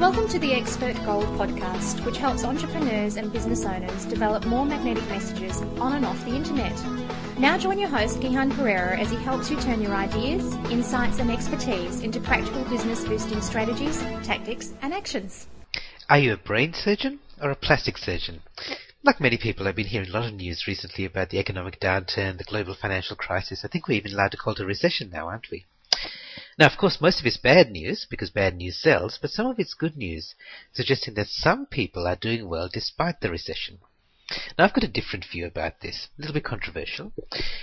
Welcome to the Expert Gold podcast, which helps entrepreneurs and business owners develop more magnetic messages on and off the internet. Now join your host, Gihan Perera, as he helps you turn your ideas, insights, and expertise into practical business boosting strategies, tactics, and actions. Are you a brain surgeon or a plastic surgeon? Like many people, I've been hearing a lot of news recently about the economic downturn, the global financial crisis. I think we're even allowed to call it a recession now, aren't we? Now, of course, most of it's bad news, because bad news sells, but some of it's good news, suggesting that some people are doing well despite the recession. Now, I've got a different view about this, a little bit controversial.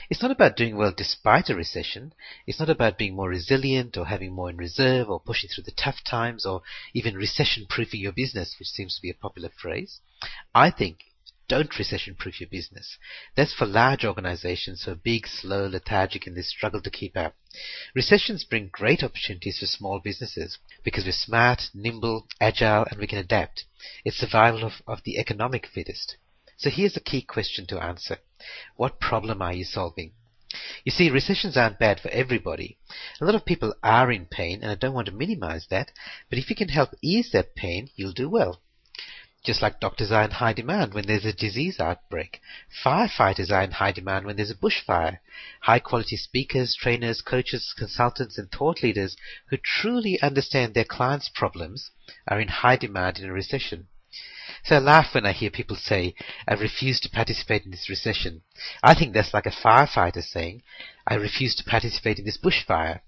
It's not about doing well despite a recession. It's not about being more resilient or having more in reserve or pushing through the tough times or even recession proofing your business, which seems to be a popular phrase. I think don't recession proof your business. That's for large organizations who are big, slow, lethargic, and they struggle to keep up. Recessions bring great opportunities for small businesses because we're smart, nimble, agile, and we can adapt. It's survival of, of the economic fittest. So here's a key question to answer. What problem are you solving? You see, recessions aren't bad for everybody. A lot of people are in pain, and I don't want to minimize that, but if you can help ease that pain, you'll do well. Just like doctors are in high demand when there's a disease outbreak. Firefighters are in high demand when there's a bushfire. High quality speakers, trainers, coaches, consultants, and thought leaders who truly understand their clients' problems are in high demand in a recession. So I laugh when I hear people say, I refuse to participate in this recession. I think that's like a firefighter saying, I refuse to participate in this bushfire.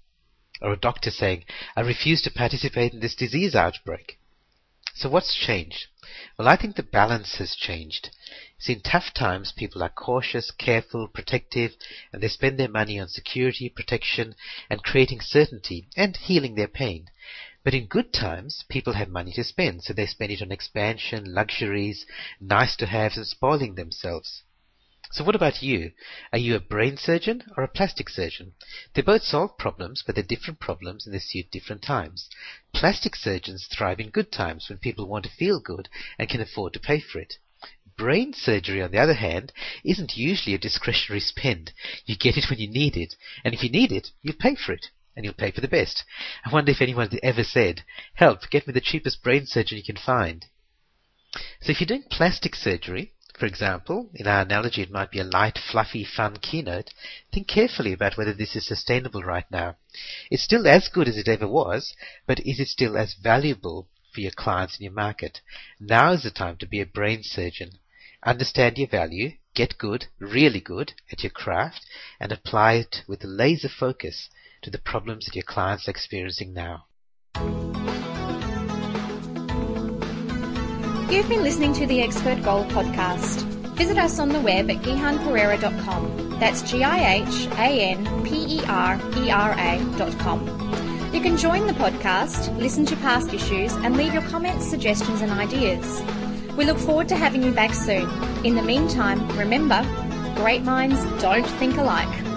Or a doctor saying, I refuse to participate in this disease outbreak. So what's changed? Well, I think the balance has changed. See, in tough times, people are cautious, careful, protective, and they spend their money on security, protection, and creating certainty, and healing their pain. But in good times, people have money to spend, so they spend it on expansion, luxuries, nice to haves, and spoiling themselves. So what about you? Are you a brain surgeon or a plastic surgeon? They both solve problems, but they're different problems and they suit different times. Plastic surgeons thrive in good times when people want to feel good and can afford to pay for it. Brain surgery, on the other hand, isn't usually a discretionary spend. You get it when you need it, and if you need it, you pay for it and you'll pay for the best. I wonder if anyone ever said, help, get me the cheapest brain surgeon you can find. So if you're doing plastic surgery, for example, in our analogy, it might be a light, fluffy, fun keynote. Think carefully about whether this is sustainable right now. It's still as good as it ever was, but is it still as valuable for your clients and your market? Now is the time to be a brain surgeon. Understand your value, get good, really good at your craft, and apply it with laser focus to the problems that your clients are experiencing now. You've been listening to the Expert Goal podcast. Visit us on the web at gihanperera.com. That's G I H A N P E R E R A.com. You can join the podcast, listen to past issues, and leave your comments, suggestions, and ideas. We look forward to having you back soon. In the meantime, remember, great minds don't think alike.